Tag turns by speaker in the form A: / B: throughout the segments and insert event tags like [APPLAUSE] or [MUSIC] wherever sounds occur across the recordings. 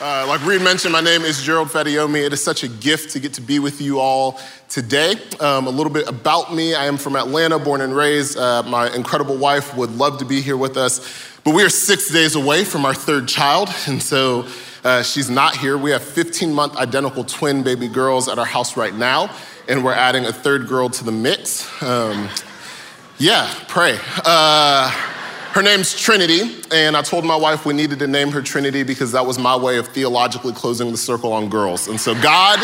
A: Uh, like Reed mentioned, my name is Gerald Fadiomi. It is such a gift to get to be with you all today. Um, a little bit about me I am from Atlanta, born and raised. Uh, my incredible wife would love to be here with us, but we are six days away from our third child, [LAUGHS] and so uh, she's not here. We have 15 month identical twin baby girls at our house right now, and we're adding a third girl to the mix. Um, yeah, pray. Her name's Trinity, and I told my wife we needed to name her Trinity because that was my way of theologically closing the circle on girls. And so, God,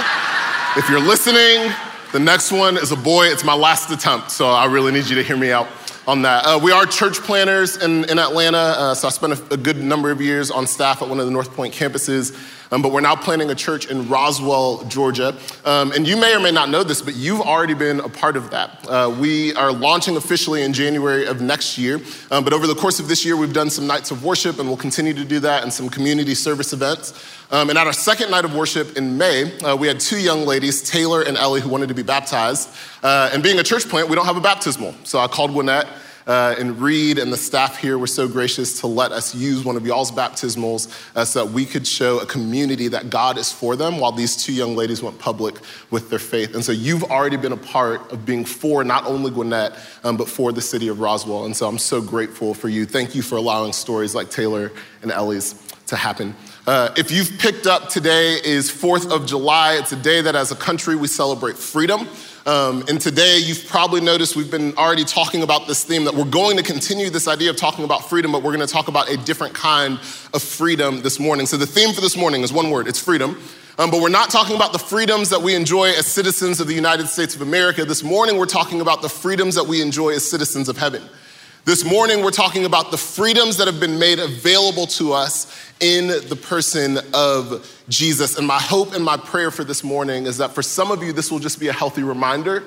A: if you're listening, the next one is a boy. It's my last attempt, so I really need you to hear me out on that. Uh, we are church planners in, in Atlanta, uh, so I spent a, a, good number of years on staff at one of the North Point campuses. Um, but we're now planning a church in Roswell, Georgia. Um, and you may or may not know this, but you've already been a part of that. Uh, we are launching officially in January of next year. Um, but over the course of this year, we've done some nights of worship, and we'll continue to do that and some community service events. Um, and at our second night of worship in May, uh, we had two young ladies, Taylor and Ellie, who wanted to be baptized. Uh, and being a church plant, we don't have a baptismal. So I called Gwinnett uh, and Reed and the staff here were so gracious to let us use one of y'all's baptismals uh, so that we could show a community that God is for them while these two young ladies went public with their faith. And so you've already been a part of being for not only Gwinnett, um, but for the city of Roswell. And so I'm so grateful for you. Thank you for allowing stories like Taylor and Ellie's to happen. Uh, if you've picked up, today is 4th of July. It's a day that as a country we celebrate freedom. Um, and today, you've probably noticed we've been already talking about this theme that we're going to continue this idea of talking about freedom, but we're going to talk about a different kind of freedom this morning. So, the theme for this morning is one word it's freedom. Um, but we're not talking about the freedoms that we enjoy as citizens of the United States of America. This morning, we're talking about the freedoms that we enjoy as citizens of heaven. This morning, we're talking about the freedoms that have been made available to us in the person of Jesus. And my hope and my prayer for this morning is that for some of you, this will just be a healthy reminder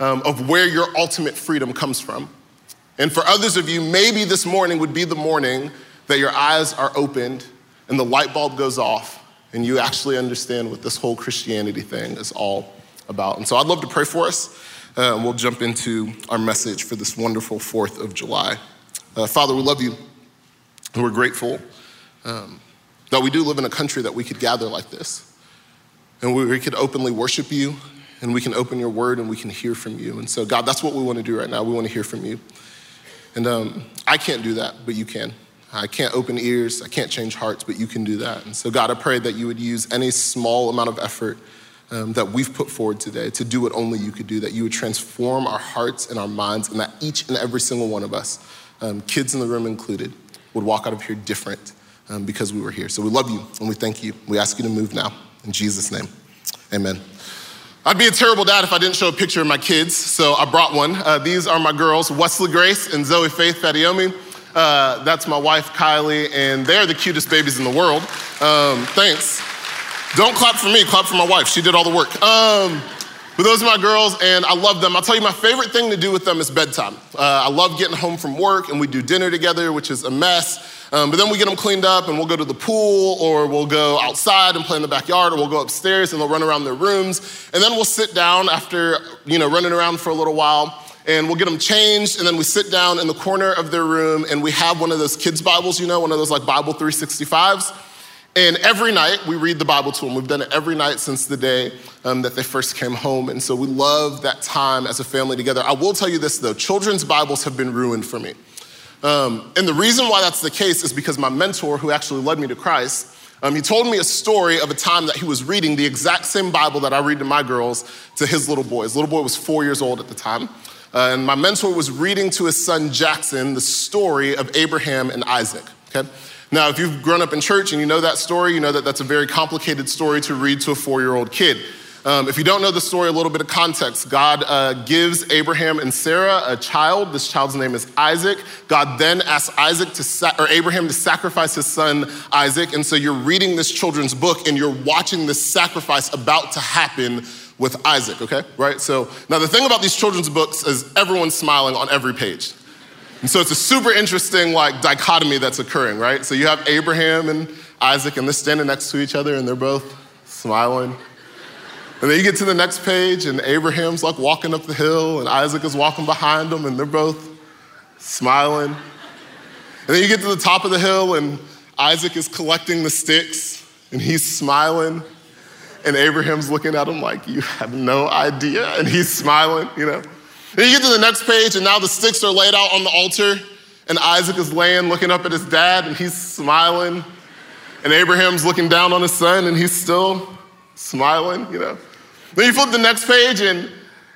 A: um, of where your ultimate freedom comes from. And for others of you, maybe this morning would be the morning that your eyes are opened and the light bulb goes off and you actually understand what this whole Christianity thing is all about. And so I'd love to pray for us. Uh, we'll jump into our message for this wonderful 4th of July. Uh, Father, we love you, we're grateful um, that we do live in a country that we could gather like this. And we, we could openly worship you, and we can open your word, and we can hear from you. And so, God, that's what we want to do right now. We want to hear from you. And um, I can't do that, but you can. I can't open ears, I can't change hearts, but you can do that. And so, God, I pray that you would use any small amount of effort um, that we've put forward today to do what only you could do, that you would transform our hearts and our minds, and that each and every single one of us, um, kids in the room included, would walk out of here different um, because we were here. So we love you and we thank you. We ask you to move now. In Jesus' name, amen. I'd be a terrible dad if I didn't show a picture of my kids, so I brought one. Uh, these are my girls, Wesley Grace and Zoe Faith Fadiomi. Uh, that's my wife, Kylie, and they're the cutest babies in the world. Um, thanks. Don't clap for me, clap for my wife. She did all the work. Um, but those are my girls, and I love them. I'll tell you, my favorite thing to do with them is bedtime. Uh, I love getting home from work, and we do dinner together, which is a mess. Um, but then we get them cleaned up, and we'll go to the pool, or we'll go outside and play in the backyard, or we'll go upstairs and they'll run around their rooms. And then we'll sit down after, you know, running around for a little while, and we'll get them changed, and then we sit down in the corner of their room, and we have one of those kids' Bibles, you know, one of those like Bible 365s. And every night we read the Bible to them. We've done it every night since the day um, that they first came home. And so we love that time as a family together. I will tell you this though children's Bibles have been ruined for me. Um, and the reason why that's the case is because my mentor, who actually led me to Christ, um, he told me a story of a time that he was reading the exact same Bible that I read to my girls to his little boy. His little boy was four years old at the time. Uh, and my mentor was reading to his son Jackson the story of Abraham and Isaac. Okay? Now, if you've grown up in church and you know that story, you know that that's a very complicated story to read to a four year old kid. Um, if you don't know the story, a little bit of context. God uh, gives Abraham and Sarah a child. This child's name is Isaac. God then asks Isaac to sa- or Abraham to sacrifice his son Isaac. And so you're reading this children's book and you're watching this sacrifice about to happen with Isaac, okay? Right? So now the thing about these children's books is everyone's smiling on every page. And so it's a super interesting like dichotomy that's occurring, right? So you have Abraham and Isaac and they're standing next to each other and they're both smiling. And then you get to the next page, and Abraham's like walking up the hill, and Isaac is walking behind him, and they're both smiling. And then you get to the top of the hill, and Isaac is collecting the sticks, and he's smiling. And Abraham's looking at him like, You have no idea. And he's smiling, you know. Then you get to the next page, and now the sticks are laid out on the altar, and Isaac is laying, looking up at his dad, and he's smiling. And Abraham's looking down on his son, and he's still smiling, you know. Then you flip the next page, and,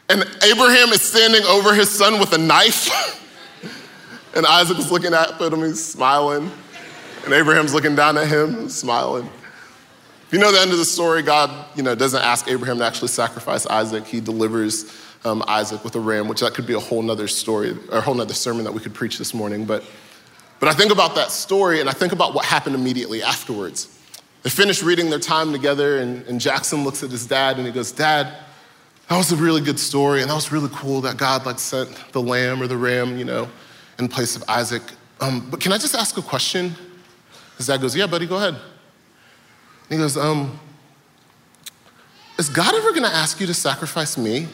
A: and Abraham is standing over his son with a knife. [LAUGHS] and Isaac is looking at him, he's smiling. And Abraham's looking down at him, smiling. If you know the end of the story, God you know, doesn't ask Abraham to actually sacrifice Isaac. He delivers um, Isaac with a ram, which that could be a whole nother story, or a whole nother sermon that we could preach this morning. But, but I think about that story, and I think about what happened immediately afterwards. They finish reading their time together, and, and Jackson looks at his dad and he goes, Dad, that was a really good story, and that was really cool that God like sent the lamb or the ram, you know, in place of Isaac. Um, but can I just ask a question? His dad goes, Yeah, buddy, go ahead. And he goes, um, Is God ever gonna ask you to sacrifice me?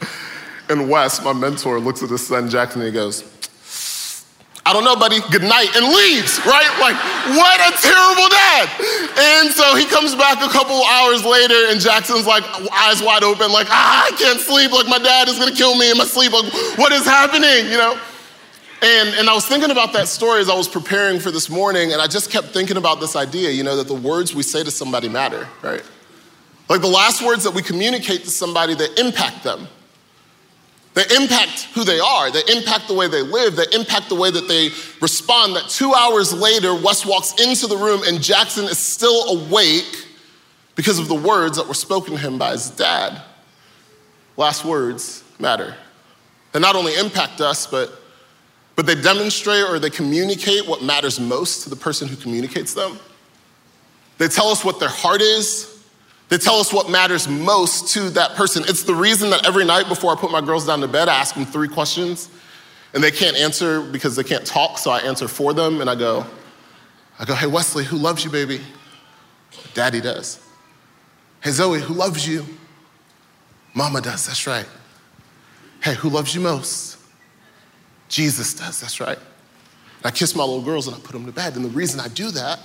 A: [LAUGHS] and Wes, my mentor, looks at his son Jackson and he goes, I don't know, buddy, good night, and leaves, right? Like, what a terrible dad. And so he comes back a couple hours later, and Jackson's like, eyes wide open, like, ah, I can't sleep. Like, my dad is gonna kill me in my sleep. Like, what is happening, you know? And, and I was thinking about that story as I was preparing for this morning, and I just kept thinking about this idea, you know, that the words we say to somebody matter, right? Like the last words that we communicate to somebody that impact them. They impact who they are. They impact the way they live. They impact the way that they respond. That two hours later, Wes walks into the room and Jackson is still awake because of the words that were spoken to him by his dad. Last words matter. They not only impact us, but, but they demonstrate or they communicate what matters most to the person who communicates them. They tell us what their heart is, they tell us what matters most to that person. It's the reason that every night before I put my girls down to bed, I ask them three questions and they can't answer because they can't talk, so I answer for them and I go, I go, hey Wesley, who loves you, baby? Daddy does. Hey Zoe, who loves you? Mama does, that's right. Hey, who loves you most? Jesus does, that's right. And I kiss my little girls and I put them to bed. And the reason I do that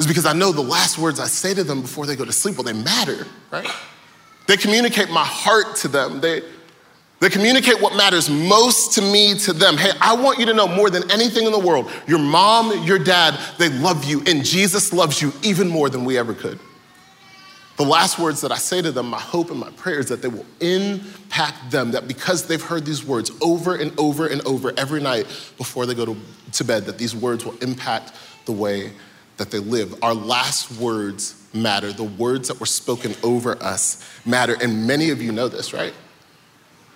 A: is because I know the last words I say to them before they go to sleep, well, they matter, right? They communicate my heart to them. They, they communicate what matters most to me to them. Hey, I want you to know more than anything in the world your mom, your dad, they love you, and Jesus loves you even more than we ever could. The last words that I say to them, my hope and my prayer is that they will impact them, that because they've heard these words over and over and over every night before they go to, to bed, that these words will impact the way that they live. Our last words matter. The words that were spoken over us matter. And many of you know this, right?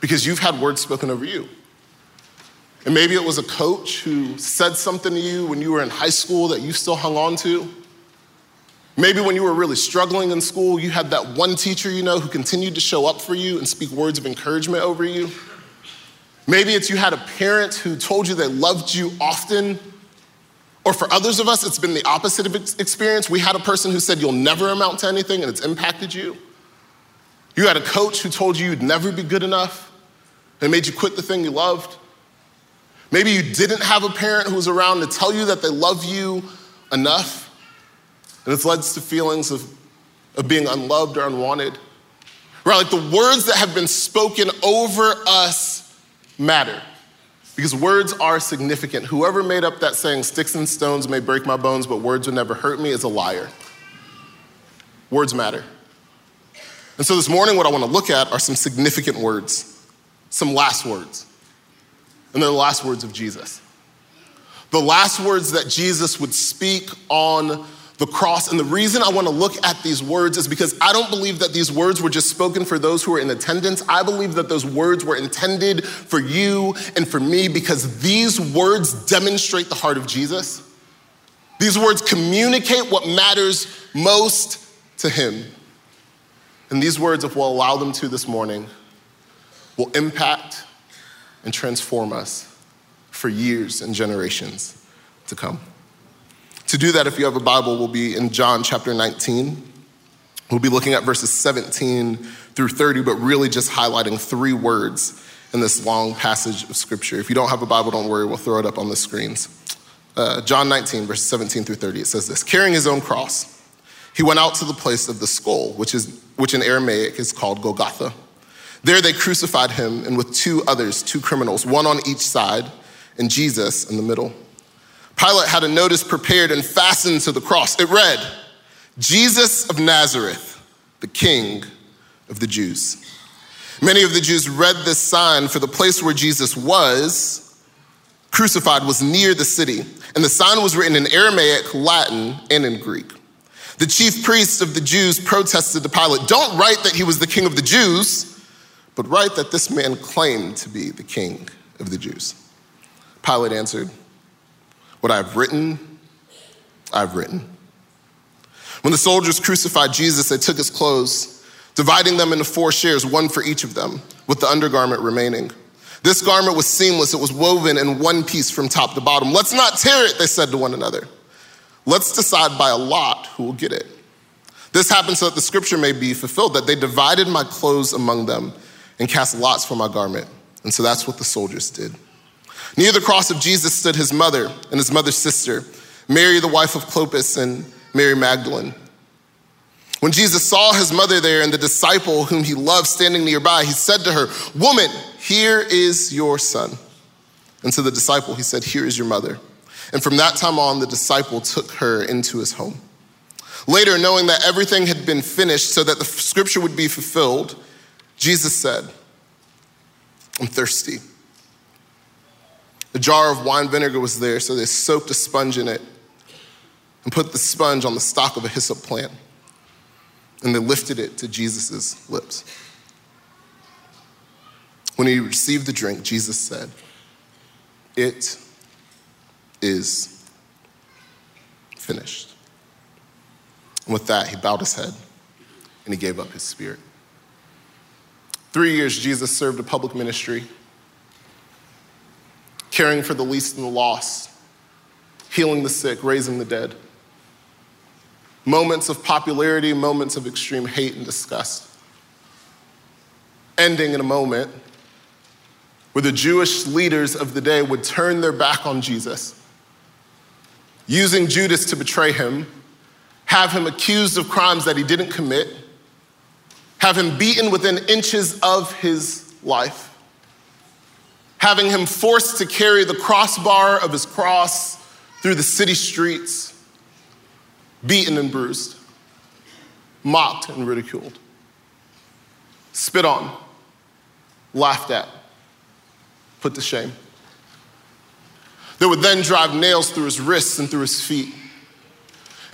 A: Because you've had words spoken over you. And maybe it was a coach who said something to you when you were in high school that you still hung on to. Maybe when you were really struggling in school, you had that one teacher you know who continued to show up for you and speak words of encouragement over you. Maybe it's you had a parent who told you they loved you often or for others of us, it's been the opposite of experience. We had a person who said you'll never amount to anything and it's impacted you. You had a coach who told you you'd never be good enough and made you quit the thing you loved. Maybe you didn't have a parent who was around to tell you that they love you enough. And it's led to feelings of, of being unloved or unwanted. Right? Like the words that have been spoken over us matter. Because words are significant. Whoever made up that saying, sticks and stones may break my bones, but words will never hurt me, is a liar. Words matter. And so this morning, what I want to look at are some significant words, some last words. And they're the last words of Jesus. The last words that Jesus would speak on the cross. And the reason I want to look at these words is because I don't believe that these words were just spoken for those who were in attendance. I believe that those words were intended for you and for me because these words demonstrate the heart of Jesus. These words communicate what matters most to him. And these words, if we'll allow them to this morning, will impact and transform us for years and generations to come. To do that, if you have a Bible, we'll be in John chapter 19. We'll be looking at verses 17 through 30, but really just highlighting three words in this long passage of scripture. If you don't have a Bible, don't worry, we'll throw it up on the screens. Uh, John 19, verses 17 through 30, it says this Carrying his own cross, he went out to the place of the skull, which, is, which in Aramaic is called Golgotha. There they crucified him, and with two others, two criminals, one on each side, and Jesus in the middle. Pilate had a notice prepared and fastened to the cross. It read, Jesus of Nazareth, the King of the Jews. Many of the Jews read this sign, for the place where Jesus was crucified was near the city, and the sign was written in Aramaic, Latin, and in Greek. The chief priests of the Jews protested to Pilate, Don't write that he was the king of the Jews, but write that this man claimed to be the king of the Jews. Pilate answered, what I've written, I've written. When the soldiers crucified Jesus, they took his clothes, dividing them into four shares, one for each of them, with the undergarment remaining. This garment was seamless, it was woven in one piece from top to bottom. Let's not tear it, they said to one another. Let's decide by a lot who will get it. This happened so that the scripture may be fulfilled that they divided my clothes among them and cast lots for my garment. And so that's what the soldiers did. Near the cross of Jesus stood his mother and his mother's sister, Mary, the wife of Clopas, and Mary Magdalene. When Jesus saw his mother there and the disciple whom he loved standing nearby, he said to her, Woman, here is your son. And to the disciple, he said, Here is your mother. And from that time on, the disciple took her into his home. Later, knowing that everything had been finished so that the scripture would be fulfilled, Jesus said, I'm thirsty. A jar of wine vinegar was there, so they soaked a sponge in it and put the sponge on the stalk of a hyssop plant. And they lifted it to Jesus' lips. When he received the drink, Jesus said, It is finished. And with that, he bowed his head and he gave up his spirit. Three years, Jesus served a public ministry caring for the least and the lost, healing the sick, raising the dead. Moments of popularity, moments of extreme hate and disgust. Ending in a moment where the Jewish leaders of the day would turn their back on Jesus, using Judas to betray him, have him accused of crimes that he didn't commit, have him beaten within inches of his life having him forced to carry the crossbar of his cross through the city streets, beaten and bruised, mocked and ridiculed, spit on, laughed at, put to shame. They would then drive nails through his wrists and through his feet,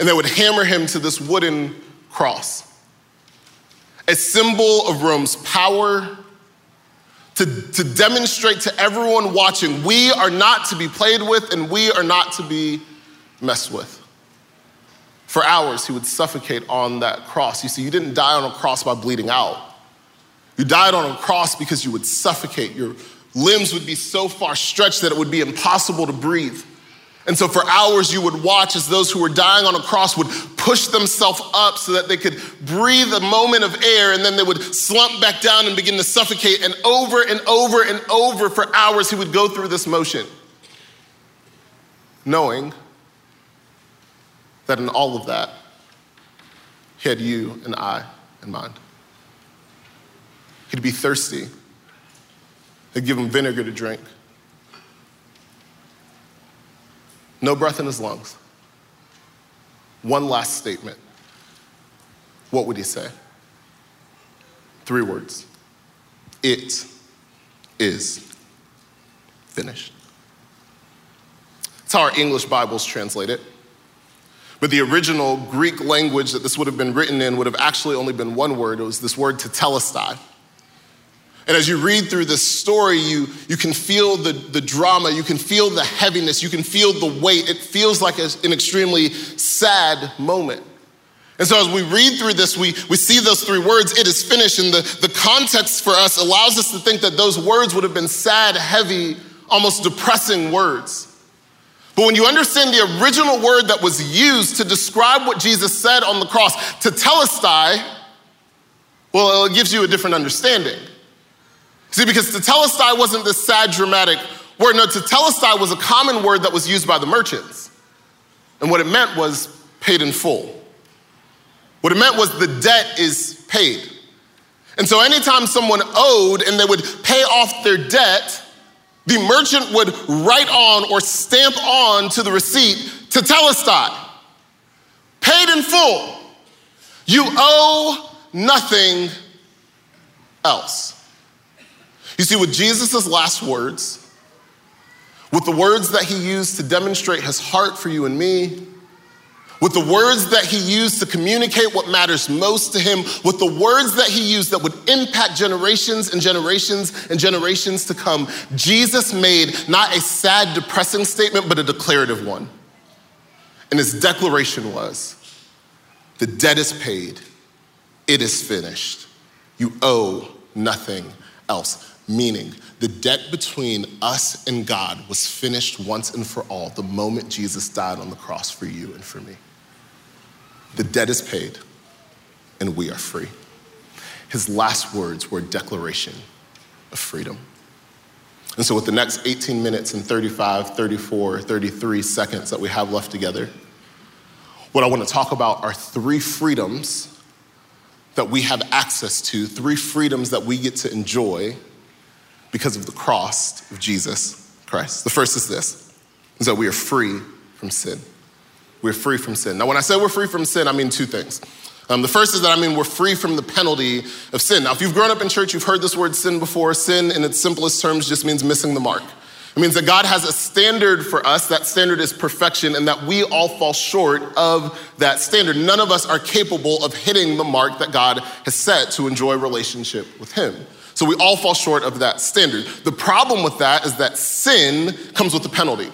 A: and they would hammer him to this wooden cross, a symbol of Rome's power to, to demonstrate to everyone watching we are not to be played with and we are not to be messed with. For hours, he would suffocate on that cross. You see, you didn't die on a cross by bleeding out. You died on a cross because you would suffocate. Your limbs would be so far stretched that it would be impossible to breathe. And so for hours, you would watch as those who were dying on a cross would push themselves up so that they could breathe a moment of air, and then they would slump back down and begin to suffocate. And over and over and over for hours, he would go through this motion, knowing that in all of that, he had you and I in mind. He'd be thirsty. They'd give him vinegar to drink. No breath in his lungs. One last statement. What would he say? Three words It is finished. That's how our English Bibles translate it. But the original Greek language that this would have been written in would have actually only been one word. It was this word to tetelestai. And as you read through this story, you, you can feel the, the drama, you can feel the heaviness, you can feel the weight. It feels like an extremely sad moment. And so, as we read through this, we, we see those three words, it is finished. And the, the context for us allows us to think that those words would have been sad, heavy, almost depressing words. But when you understand the original word that was used to describe what Jesus said on the cross, tetelestai, well, it gives you a different understanding. See, because tetelestai wasn't this sad, dramatic word. No, tetelestai was a common word that was used by the merchants. And what it meant was paid in full. What it meant was the debt is paid. And so anytime someone owed and they would pay off their debt, the merchant would write on or stamp on to the receipt tetelestai, paid in full. You owe nothing else. You see, with Jesus' last words, with the words that he used to demonstrate his heart for you and me, with the words that he used to communicate what matters most to him, with the words that he used that would impact generations and generations and generations to come, Jesus made not a sad, depressing statement, but a declarative one. And his declaration was the debt is paid, it is finished. You owe nothing else. Meaning, the debt between us and God was finished once and for all the moment Jesus died on the cross for you and for me. The debt is paid, and we are free. His last words were a declaration of freedom. And so, with the next 18 minutes and 35, 34, 33 seconds that we have left together, what I want to talk about are three freedoms that we have access to, three freedoms that we get to enjoy because of the cross of Jesus Christ. The first is this is that we are free from sin. We're free from sin. Now, when I say we're free from sin, I mean two things. Um, the first is that I mean we're free from the penalty of sin. Now, if you've grown up in church, you've heard this word sin before. Sin, in its simplest terms, just means missing the mark. It means that God has a standard for us. That standard is perfection, and that we all fall short of that standard. None of us are capable of hitting the mark that God has set to enjoy relationship with Him. So we all fall short of that standard. The problem with that is that sin comes with a penalty.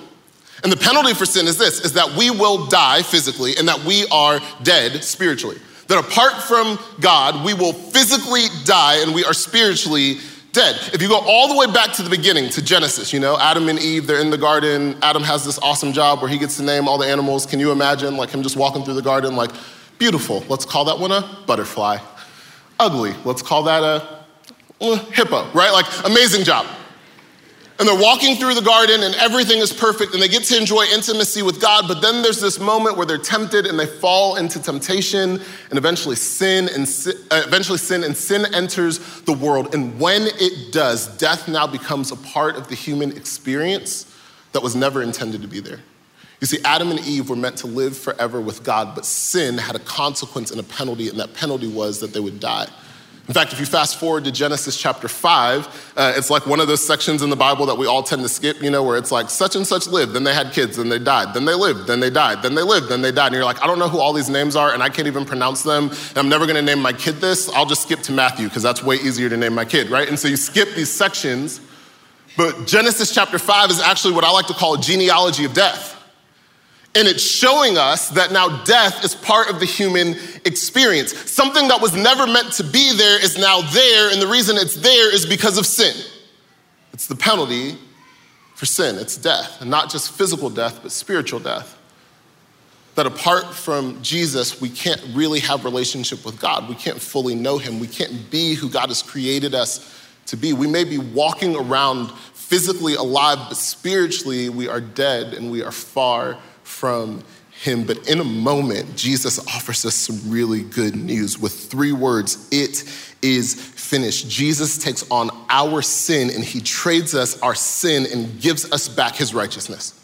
A: And the penalty for sin is this is that we will die physically and that we are dead spiritually. That apart from God, we will physically die and we are spiritually dead. If you go all the way back to the beginning, to Genesis, you know, Adam and Eve, they're in the garden. Adam has this awesome job where he gets to name all the animals. Can you imagine, like him just walking through the garden, like, beautiful, let's call that one a butterfly. Ugly, let's call that a hippo, right? Like, amazing job. And they're walking through the garden and everything is perfect and they get to enjoy intimacy with God, but then there's this moment where they're tempted and they fall into temptation and eventually sin and uh, eventually sin and sin enters the world. And when it does, death now becomes a part of the human experience that was never intended to be there. You see, Adam and Eve were meant to live forever with God, but sin had a consequence and a penalty, and that penalty was that they would die. In fact, if you fast forward to Genesis chapter 5, uh, it's like one of those sections in the Bible that we all tend to skip, you know, where it's like such and such lived, then they had kids, then they died, then they lived, then they died, then they lived, then they died. And you're like, I don't know who all these names are, and I can't even pronounce them, and I'm never gonna name my kid this. I'll just skip to Matthew, because that's way easier to name my kid, right? And so you skip these sections, but Genesis chapter 5 is actually what I like to call a genealogy of death. And it's showing us that now death is part of the human experience. Something that was never meant to be there is now there, and the reason it's there is because of sin. It's the penalty for sin, it's death, and not just physical death, but spiritual death. That apart from Jesus, we can't really have relationship with God. We can't fully know him. We can't be who God has created us to be. We may be walking around physically alive, but spiritually we are dead and we are far from him. But in a moment, Jesus offers us some really good news with three words It is finished. Jesus takes on our sin and he trades us our sin and gives us back his righteousness.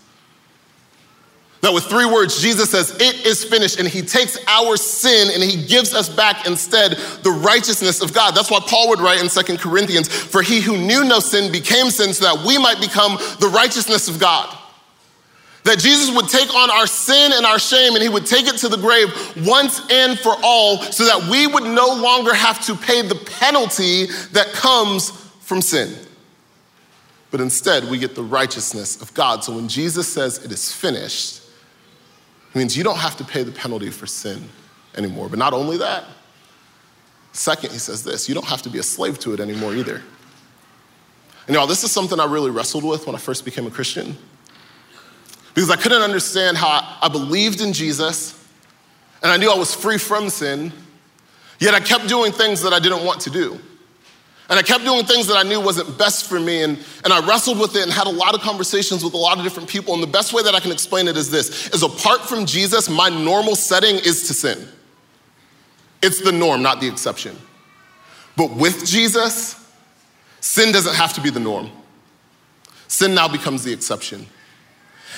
A: That with three words, Jesus says, It is finished. And he takes our sin and he gives us back instead the righteousness of God. That's why Paul would write in Second Corinthians, For he who knew no sin became sin so that we might become the righteousness of God. That Jesus would take on our sin and our shame and he would take it to the grave once and for all so that we would no longer have to pay the penalty that comes from sin. But instead, we get the righteousness of God. So when Jesus says it is finished, it means you don't have to pay the penalty for sin anymore. But not only that, second, he says this you don't have to be a slave to it anymore either. And y'all, this is something I really wrestled with when I first became a Christian because I couldn't understand how I believed in Jesus and I knew I was free from sin, yet I kept doing things that I didn't want to do. And I kept doing things that I knew wasn't best for me, and, and I wrestled with it and had a lot of conversations with a lot of different people. And the best way that I can explain it is this is apart from Jesus, my normal setting is to sin. It's the norm, not the exception. But with Jesus, sin doesn't have to be the norm. Sin now becomes the exception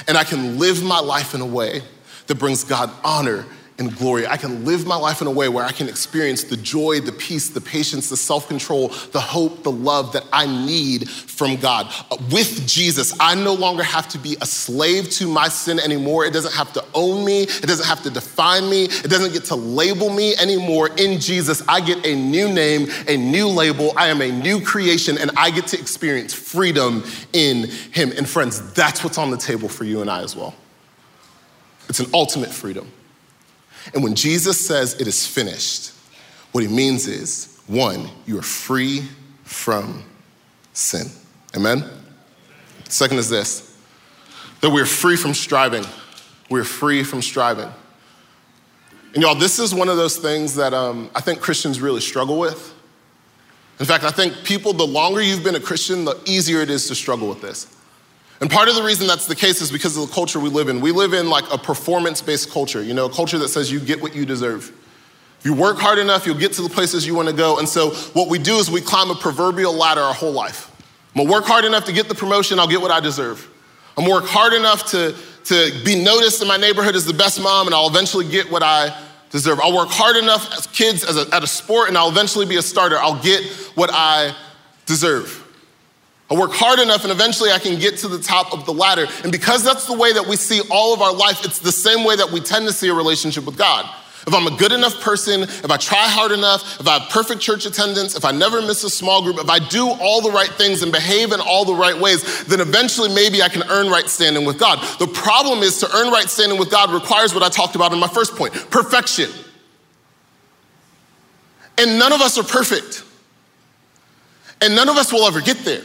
A: and I can live my life in a way that brings God honor and glory. I can live my life in a way where I can experience the joy, the peace, the patience, the self control, the hope, the love that I need from God. Uh, with Jesus, I no longer have to be a slave to my sin anymore. It doesn't have to own me, it doesn't have to define me, it doesn't get to label me anymore. In Jesus, I get a new name, a new label. I am a new creation, and I get to experience freedom in Him. And friends, that's what's on the table for you and I as well. It's an ultimate freedom. And when Jesus says it is finished, what he means is one, you are free from sin. Amen? Second is this that we're free from striving. We're free from striving. And y'all, this is one of those things that um, I think Christians really struggle with. In fact, I think people, the longer you've been a Christian, the easier it is to struggle with this. And part of the reason that's the case is because of the culture we live in. We live in like a performance based culture, you know, a culture that says you get what you deserve. If you work hard enough, you'll get to the places you want to go. And so what we do is we climb a proverbial ladder our whole life. I'm gonna work hard enough to get the promotion, I'll get what I deserve. I'm gonna work hard enough to, to be noticed in my neighborhood as the best mom, and I'll eventually get what I deserve. I'll work hard enough as kids as a, at a sport, and I'll eventually be a starter. I'll get what I deserve. I work hard enough and eventually I can get to the top of the ladder. And because that's the way that we see all of our life, it's the same way that we tend to see a relationship with God. If I'm a good enough person, if I try hard enough, if I have perfect church attendance, if I never miss a small group, if I do all the right things and behave in all the right ways, then eventually maybe I can earn right standing with God. The problem is to earn right standing with God requires what I talked about in my first point perfection. And none of us are perfect. And none of us will ever get there.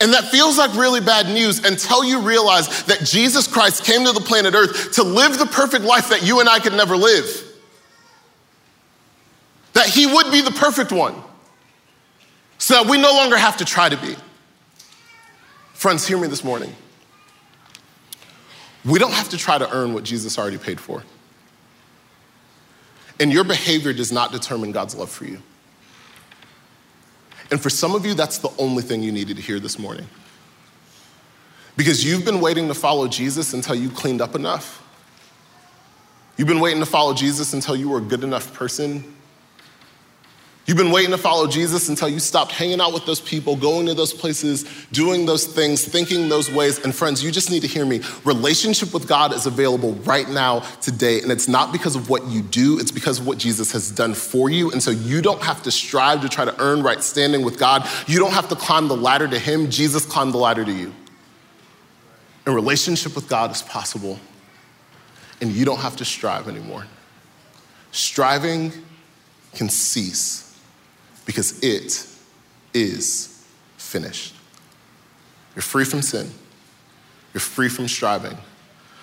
A: And that feels like really bad news until you realize that Jesus Christ came to the planet Earth to live the perfect life that you and I could never live. That he would be the perfect one, so that we no longer have to try to be. Friends, hear me this morning. We don't have to try to earn what Jesus already paid for. And your behavior does not determine God's love for you. And for some of you, that's the only thing you needed to hear this morning. Because you've been waiting to follow Jesus until you cleaned up enough. You've been waiting to follow Jesus until you were a good enough person You've been waiting to follow Jesus until you stopped hanging out with those people, going to those places, doing those things, thinking those ways. And friends, you just need to hear me. Relationship with God is available right now, today. And it's not because of what you do, it's because of what Jesus has done for you. And so you don't have to strive to try to earn right standing with God. You don't have to climb the ladder to Him. Jesus climbed the ladder to you. And relationship with God is possible. And you don't have to strive anymore. Striving can cease because it is finished. You're free from sin. You're free from striving.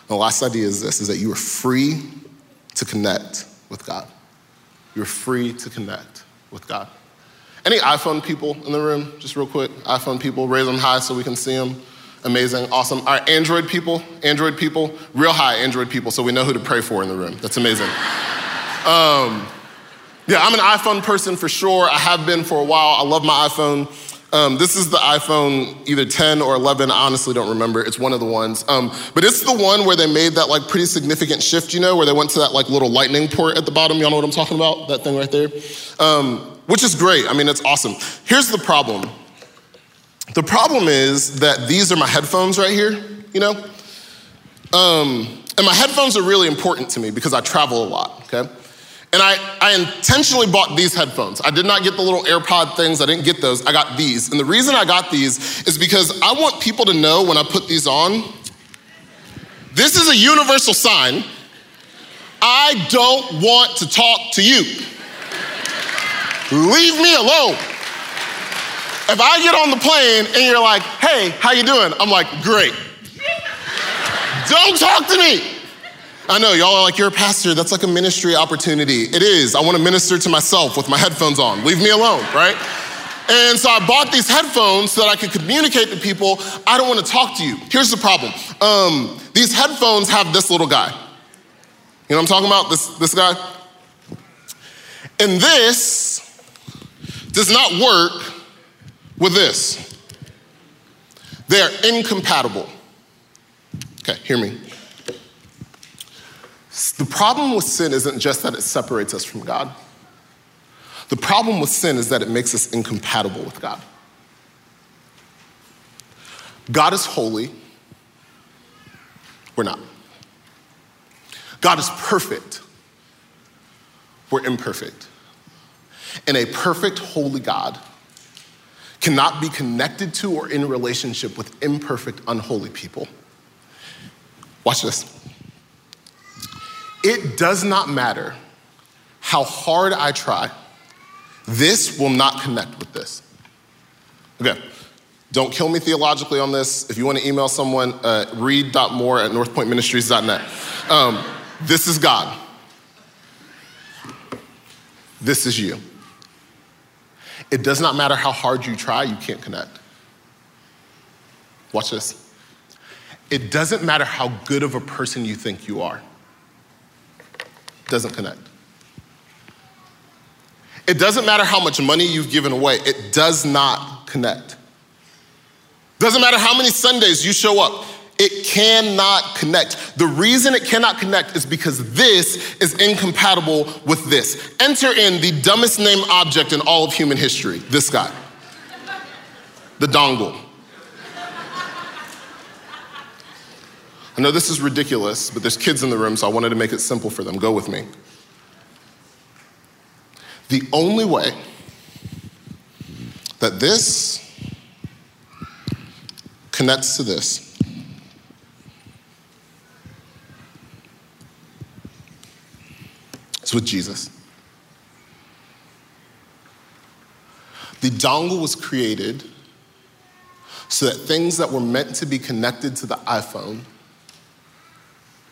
A: the last idea is this is that you are free to connect with God. You're free to connect with God. Any iPhone people in the room? Just real quick. iPhone people, raise them high so we can see them. Amazing, awesome. All right, Android people, Android people, real high Android people, so we know who to pray for in the room. That's amazing. [LAUGHS] Um, yeah, I'm an iPhone person for sure. I have been for a while. I love my iPhone. Um, this is the iPhone either 10 or 11. I honestly don't remember. It's one of the ones. Um, but it's the one where they made that like pretty significant shift, you know, where they went to that like little lightning port at the bottom. Y'all know what I'm talking about? That thing right there? Um, which is great. I mean, it's awesome. Here's the problem. The problem is that these are my headphones right here, you know? Um, and my headphones are really important to me because I travel a lot, okay? And I, I intentionally bought these headphones. I did not get the little AirPod things, I didn't get those. I got these. And the reason I got these is because I want people to know when I put these on, this is a universal sign. I don't want to talk to you. Leave me alone. If I get on the plane and you're like, hey, how you doing? I'm like, great. Don't talk to me. I know, y'all are like, you're a pastor. That's like a ministry opportunity. It is. I want to minister to myself with my headphones on. Leave me alone, right? And so I bought these headphones so that I could communicate to people, I don't want to talk to you. Here's the problem um, these headphones have this little guy. You know what I'm talking about? This, this guy? And this does not work with this. They are incompatible. Okay, hear me. The problem with sin isn't just that it separates us from God. The problem with sin is that it makes us incompatible with God. God is holy, we're not. God is perfect, we're imperfect. And a perfect, holy God cannot be connected to or in relationship with imperfect, unholy people. Watch this. It does not matter how hard I try, this will not connect with this. Okay, don't kill me theologically on this. If you want to email someone, uh, read.more at northpointministries.net. Um, this is God. This is you. It does not matter how hard you try, you can't connect. Watch this. It doesn't matter how good of a person you think you are doesn't connect. It doesn't matter how much money you've given away, it does not connect. Doesn't matter how many Sundays you show up, it cannot connect. The reason it cannot connect is because this is incompatible with this. Enter in the dumbest named object in all of human history this guy, the dongle. I know this is ridiculous, but there's kids in the room, so I wanted to make it simple for them. Go with me. The only way that this connects to this is with Jesus. The dongle was created so that things that were meant to be connected to the iPhone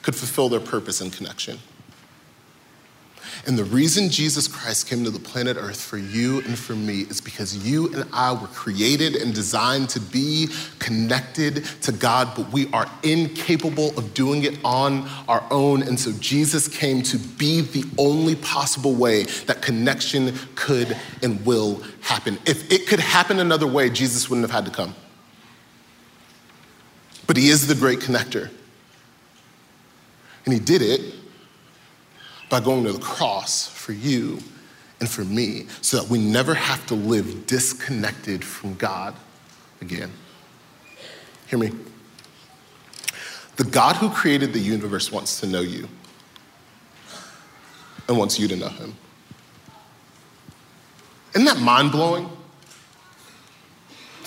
A: could fulfill their purpose and connection. And the reason Jesus Christ came to the planet Earth for you and for me is because you and I were created and designed to be connected to God, but we are incapable of doing it on our own. And so Jesus came to be the only possible way that connection could and will happen. If it could happen another way, Jesus wouldn't have had to come. But he is the great connector. And he did it by going to the cross for you and for me so that we never have to live disconnected from God again. Hear me. The God who created the universe wants to know you and wants you to know him. Isn't that mind blowing?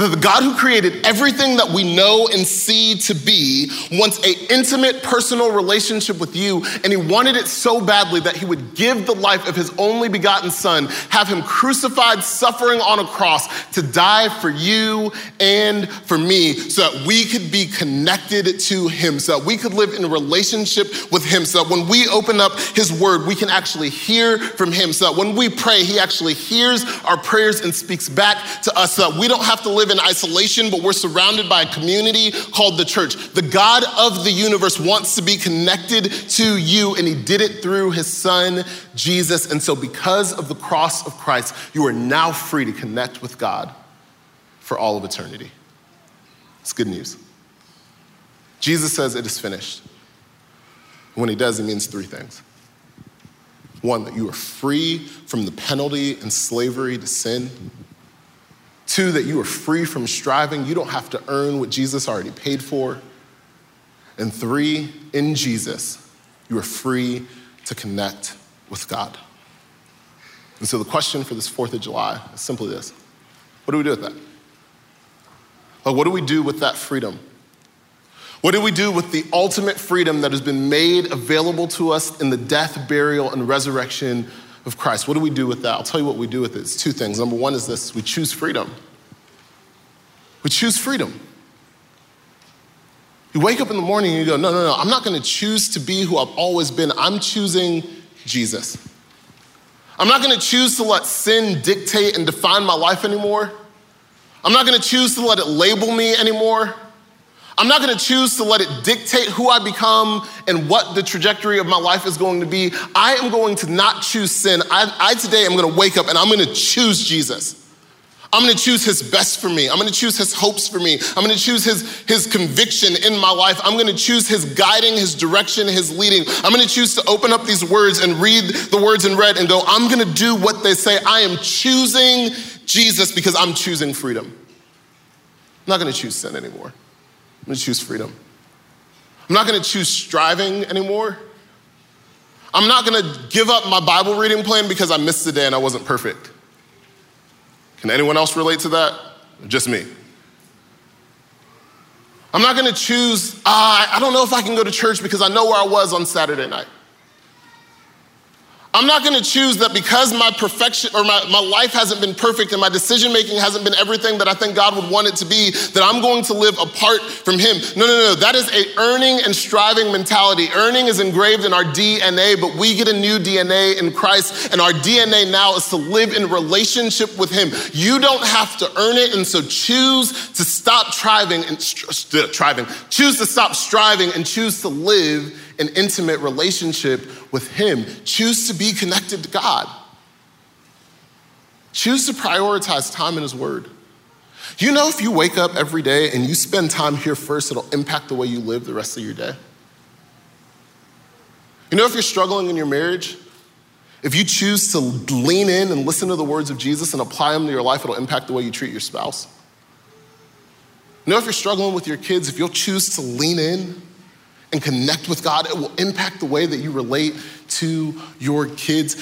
A: The God who created everything that we know and see to be wants a intimate personal relationship with you and he wanted it so badly that he would give the life of his only begotten son, have him crucified, suffering on a cross to die for you and for me so that we could be connected to him, so that we could live in relationship with him, so that when we open up his word, we can actually hear from him, so that when we pray, he actually hears our prayers and speaks back to us, so that we don't have to live live in isolation, but we're surrounded by a community called the church. The God of the universe wants to be connected to you, and He did it through His Son, Jesus. And so, because of the cross of Christ, you are now free to connect with God for all of eternity. It's good news. Jesus says it is finished. When He does, He means three things. One, that you are free from the penalty and slavery to sin. Two, that you are free from striving. You don't have to earn what Jesus already paid for. And three, in Jesus, you are free to connect with God. And so the question for this 4th of July is simply this What do we do with that? Like, what do we do with that freedom? What do we do with the ultimate freedom that has been made available to us in the death, burial, and resurrection of Christ? What do we do with that? I'll tell you what we do with it. It's two things. Number one is this we choose freedom. We choose freedom. You wake up in the morning and you go, no, no, no, I'm not gonna choose to be who I've always been. I'm choosing Jesus. I'm not gonna choose to let sin dictate and define my life anymore. I'm not gonna choose to let it label me anymore. I'm not gonna choose to let it dictate who I become and what the trajectory of my life is going to be. I am going to not choose sin. I, I today am gonna wake up and I'm gonna choose Jesus. I'm gonna choose his best for me. I'm gonna choose his hopes for me. I'm gonna choose his, his conviction in my life. I'm gonna choose his guiding, his direction, his leading. I'm gonna choose to open up these words and read the words in red and go, I'm gonna do what they say. I am choosing Jesus because I'm choosing freedom. I'm not gonna choose sin anymore. I'm gonna choose freedom. I'm not gonna choose striving anymore. I'm not gonna give up my Bible reading plan because I missed the day and I wasn't perfect. Can anyone else relate to that? Just me. I'm not gonna choose, uh, I don't know if I can go to church because I know where I was on Saturday night. I'm not gonna choose that because my perfection or my, my life hasn't been perfect and my decision making hasn't been everything that I think God would want it to be, that I'm going to live apart from Him. No, no, no. That is a earning and striving mentality. Earning is engraved in our DNA, but we get a new DNA in Christ, and our DNA now is to live in relationship with Him. You don't have to earn it, and so choose to stop striving and striving. Choose to stop striving and choose to live an intimate relationship with Him. Choose to be connected to God. Choose to prioritize time in His Word. You know, if you wake up every day and you spend time here first, it'll impact the way you live the rest of your day. You know, if you're struggling in your marriage, if you choose to lean in and listen to the words of Jesus and apply them to your life, it'll impact the way you treat your spouse. You know, if you're struggling with your kids, if you'll choose to lean in and connect with God, it will impact the way that you relate to your kids.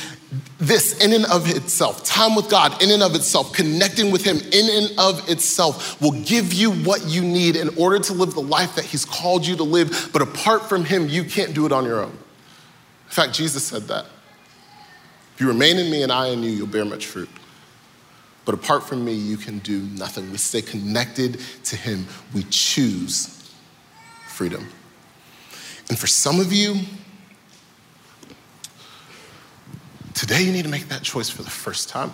A: This, in and of itself, time with God, in and of itself, connecting with Him, in and of itself, will give you what you need in order to live the life that He's called you to live. But apart from Him, you can't do it on your own. In fact, Jesus said that. If you remain in me and I in you, you'll bear much fruit. But apart from me, you can do nothing. We stay connected to Him, we choose freedom. And for some of you, today you need to make that choice for the first time.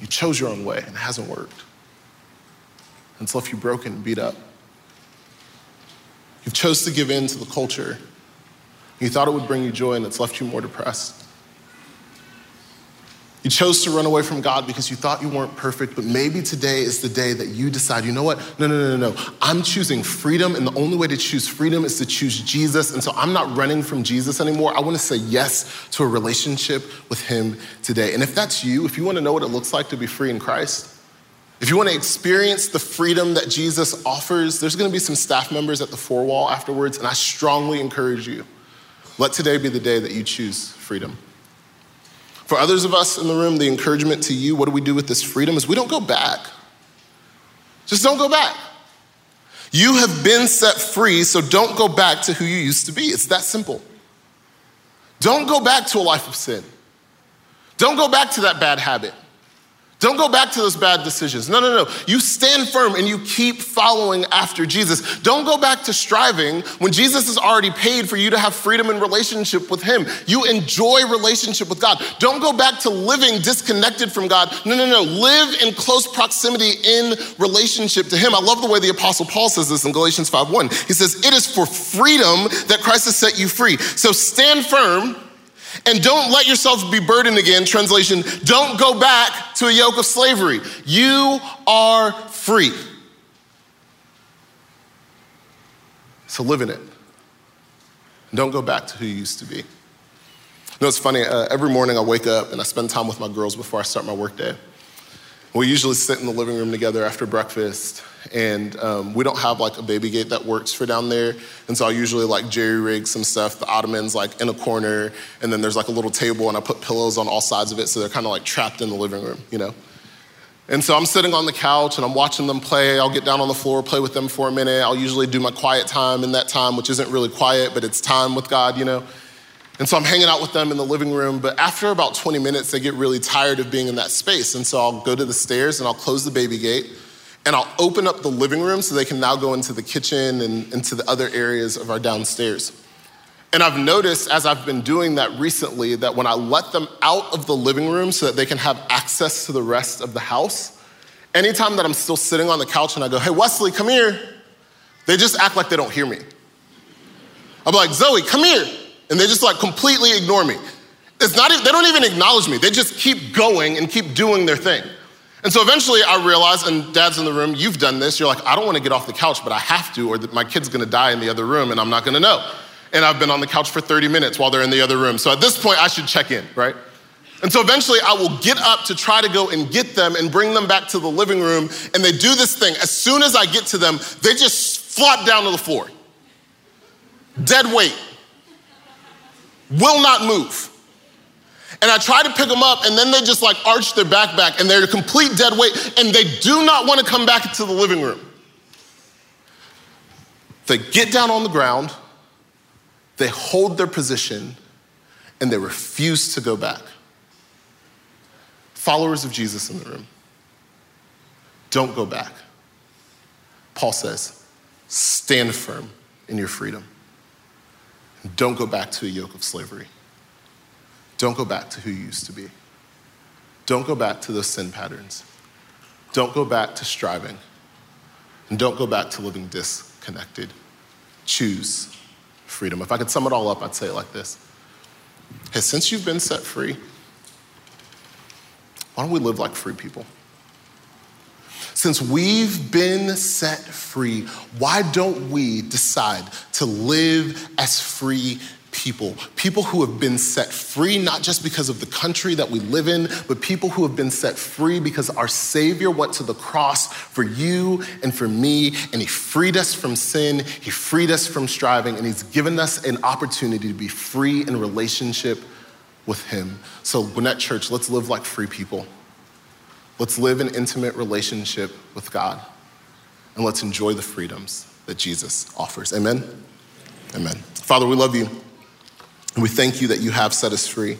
A: You chose your own way and it hasn't worked. And it's left you broken and beat up. You've chose to give in to the culture. You thought it would bring you joy and it's left you more depressed. You chose to run away from God because you thought you weren't perfect, but maybe today is the day that you decide, you know what? No, no, no, no, no. I'm choosing freedom, and the only way to choose freedom is to choose Jesus. And so I'm not running from Jesus anymore. I want to say yes to a relationship with Him today. And if that's you, if you want to know what it looks like to be free in Christ, if you want to experience the freedom that Jesus offers, there's going to be some staff members at the four wall afterwards, and I strongly encourage you. Let today be the day that you choose freedom. For others of us in the room, the encouragement to you, what do we do with this freedom, is we don't go back. Just don't go back. You have been set free, so don't go back to who you used to be. It's that simple. Don't go back to a life of sin. Don't go back to that bad habit. Don't go back to those bad decisions. No, no, no. You stand firm and you keep following after Jesus. Don't go back to striving when Jesus has already paid for you to have freedom in relationship with Him. You enjoy relationship with God. Don't go back to living disconnected from God. No, no, no. Live in close proximity in relationship to Him. I love the way the Apostle Paul says this in Galatians 5:1. He says, It is for freedom that Christ has set you free. So stand firm and don't let yourself be burdened again. Translation, don't go back to a yoke of slavery. You are free. So live in it. Don't go back to who you used to be. You know, it's funny, uh, every morning I wake up and I spend time with my girls before I start my workday. We usually sit in the living room together after breakfast, and um, we don't have like a baby gate that works for down there. And so I usually like jerry rig some stuff. The ottoman's like in a corner, and then there's like a little table, and I put pillows on all sides of it, so they're kind of like trapped in the living room, you know. And so I'm sitting on the couch and I'm watching them play. I'll get down on the floor, play with them for a minute. I'll usually do my quiet time in that time, which isn't really quiet, but it's time with God, you know. And so I'm hanging out with them in the living room, but after about 20 minutes, they get really tired of being in that space. And so I'll go to the stairs and I'll close the baby gate and I'll open up the living room so they can now go into the kitchen and into the other areas of our downstairs. And I've noticed as I've been doing that recently that when I let them out of the living room so that they can have access to the rest of the house, anytime that I'm still sitting on the couch and I go, hey, Wesley, come here, they just act like they don't hear me. I'm like, Zoe, come here and they just like completely ignore me. It's not, they don't even acknowledge me. They just keep going and keep doing their thing. And so eventually I realized, and dad's in the room, you've done this. You're like, I don't want to get off the couch, but I have to, or my kid's going to die in the other room and I'm not going to know. And I've been on the couch for 30 minutes while they're in the other room. So at this point, I should check in, right? And so eventually I will get up to try to go and get them and bring them back to the living room. And they do this thing. As soon as I get to them, they just flop down to the floor. Dead weight will not move. And I try to pick them up, and then they just like arch their back back, and they're a complete dead weight, and they do not want to come back into the living room. They get down on the ground, they hold their position, and they refuse to go back. Followers of Jesus in the room, don't go back. Paul says, stand firm in your freedom. Don't go back to a yoke of slavery. Don't go back to who you used to be. Don't go back to those sin patterns. Don't go back to striving. And don't go back to living disconnected. Choose freedom. If I could sum it all up, I'd say it like this Hey, since you've been set free, why don't we live like free people? Since we've been set free, why don't we decide to live as free people? People who have been set free, not just because of the country that we live in, but people who have been set free because our Savior went to the cross for you and for me, and He freed us from sin, He freed us from striving, and He's given us an opportunity to be free in relationship with Him. So, Gwinnett Church, let's live like free people. Let's live in intimate relationship with God and let's enjoy the freedoms that Jesus offers. Amen? Amen. Father, we love you we thank you that you have set us free.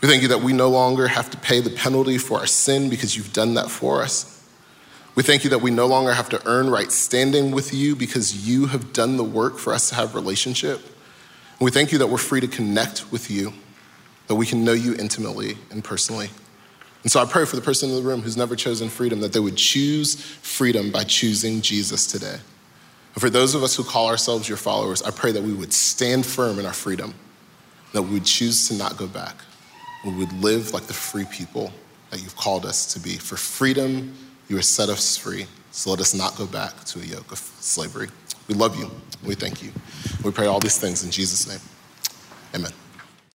A: We thank you that we no longer have to pay the penalty for our sin because you've done that for us. We thank you that we no longer have to earn right standing with you because you have done the work for us to have relationship. And we thank you that we're free to connect with you, that we can know you intimately and personally. And so I pray for the person in the room who's never chosen freedom that they would choose freedom by choosing Jesus today. And for those of us who call ourselves your followers, I pray that we would stand firm in our freedom, that we would choose to not go back. We would live like the free people that you've called us to be. For freedom, you have set us free. So let us not go back to a yoke of slavery. We love you. We thank you. We pray all these things in Jesus' name. Amen.